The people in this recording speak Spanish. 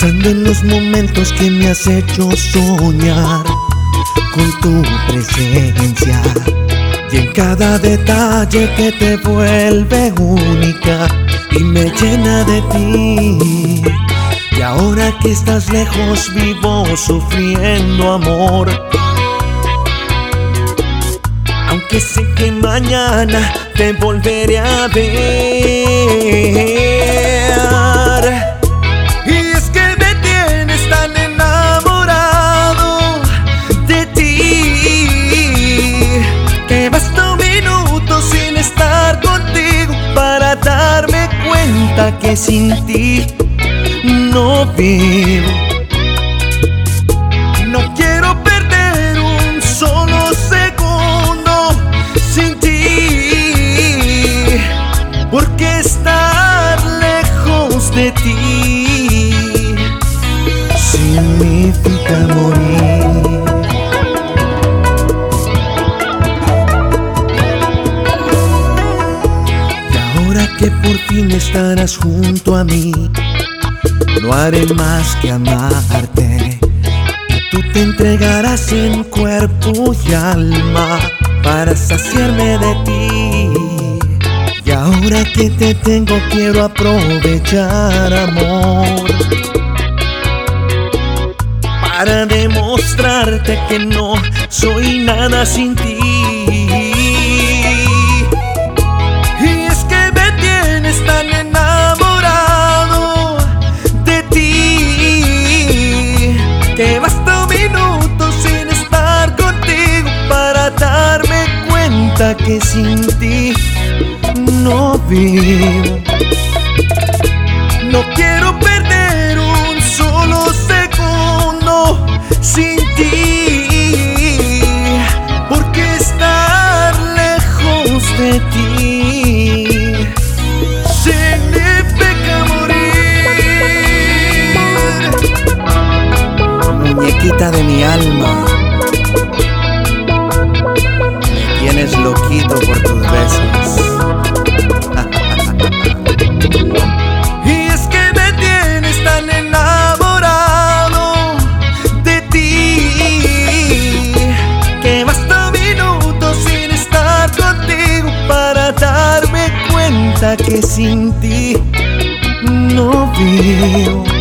Pensando en los momentos que me has hecho soñar con tu presencia y en cada detalle que te vuelve única y me llena de ti. Y ahora que estás lejos vivo sufriendo amor. Aunque sé que mañana te volveré a ver. Que sin ti no vivo. No quiero perder un solo segundo sin ti, porque estar lejos de ti significa que por fin estarás junto a mí. No haré más que amarte. Tú te entregarás en cuerpo y alma para saciarme de ti. Y ahora que te tengo quiero aprovechar amor. Para demostrarte que no soy nada sin ti. Que sin ti no vivo. No quiero perder un solo segundo sin ti, porque estar lejos de ti significa morir. Muñequita de mi alma. Loquito por tus y es que me tienes tan enamorado de ti que basta minutos sin estar contigo para darme cuenta que sin ti no vivo.